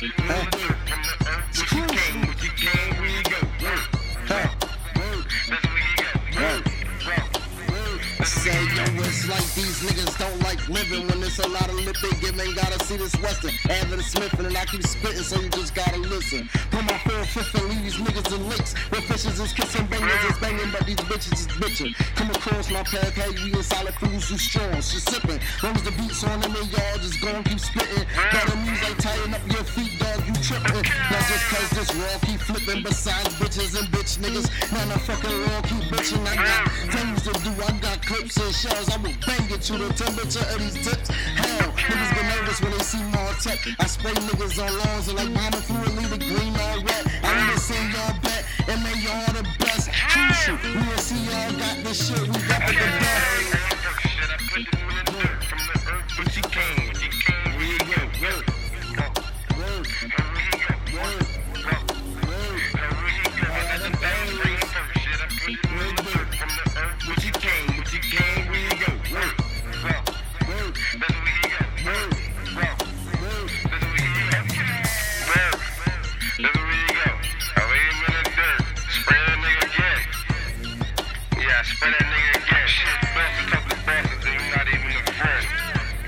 Hey. Living when there's a lot of lip they giving. Gotta see this western. Avid Smith and I keep spitting, so you just gotta listen. Put my full fifth and leave these niggas in lakes. Where fishes is kissing, bangers is banging, but these bitches is bitching. Come across my path, hey, we in solid fools who strong. She sipping. Long as the beats on them, y'all just gon' keep spitting. Better music tying up your feet, dog, you tripping. Not just cause this raw keep flipping. Besides bitches and bitch niggas, man, I fucking raw keep bitching. I got things to do, I clips and shells. I will bang it to the temperature of these tips. Hell, niggas get nervous when they see more tech. I spray niggas on lawns and like bombing fluid, leave the green all red. I to send y'all back and make y'all the best. True we will see y'all got this shit, we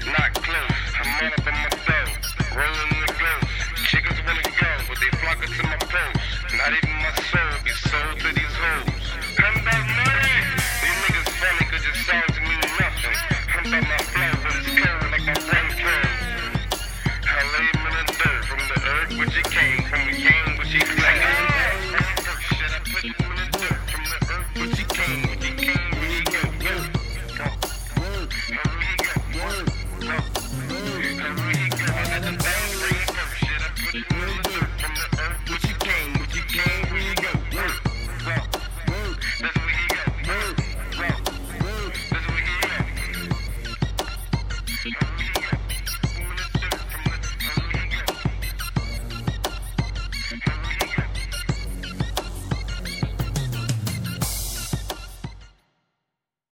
Not close. I'm on up on my close.